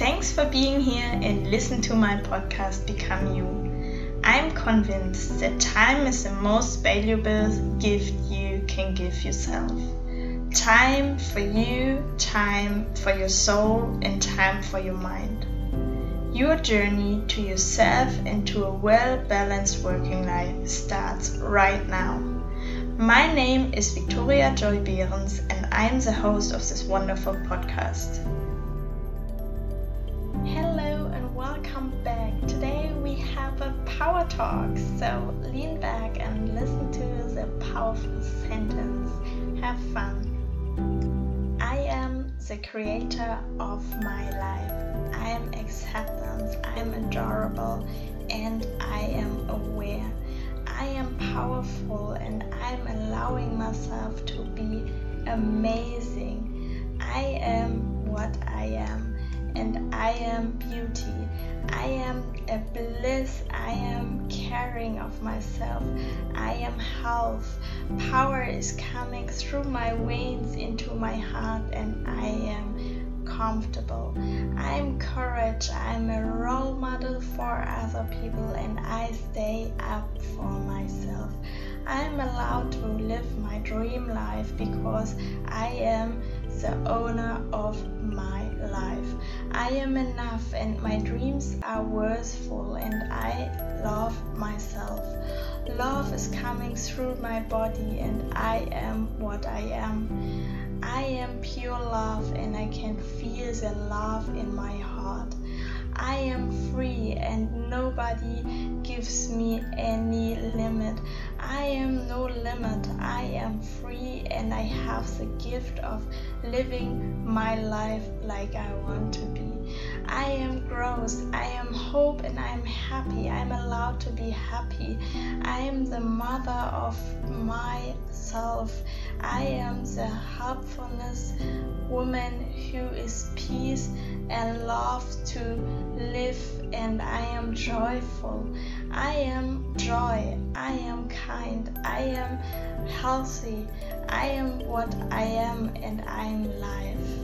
Thanks for being here and listen to my podcast Become You. I'm convinced that time is the most valuable gift you can give yourself. Time for you, time for your soul, and time for your mind. Your journey to yourself and to a well balanced working life starts right now. My name is Victoria Joy Behrens, and I'm the host of this wonderful podcast. Welcome back. Today we have a power talk, so lean back and listen to the powerful sentence. Have fun. I am the creator of my life. I am acceptance, I am adorable, and I am aware. I am powerful and I'm allowing myself to be amazing. I am what I am and I am beauty. I am a bliss. I am caring of myself. I am health. Power is coming through my veins into my heart, and I am comfortable. I'm courage. I'm a role model for other people, and I stay up for myself. I'm allowed to live my dream life because I am the owner of my. I am enough and my dreams are worthful and I love myself. Love is coming through my body and I am what I am. I am pure love and I can feel the love in my heart. I am free and nobody gives me any limit. I am no limit. I am free and I have the gift of living my life like I want to be. I am growth. I am hope and I am happy. I am allowed to be happy. I am the mother of myself. I am the helpfulness woman who is peace and love to live and I am joyful. I am joy. I am kind. I am healthy. I am what I am and I am life.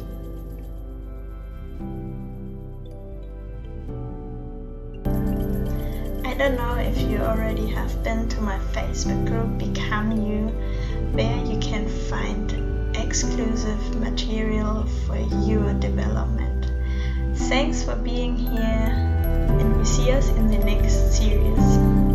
Don't know if you already have been to my Facebook group Become You, where you can find exclusive material for your development. Thanks for being here, and we see us in the next series.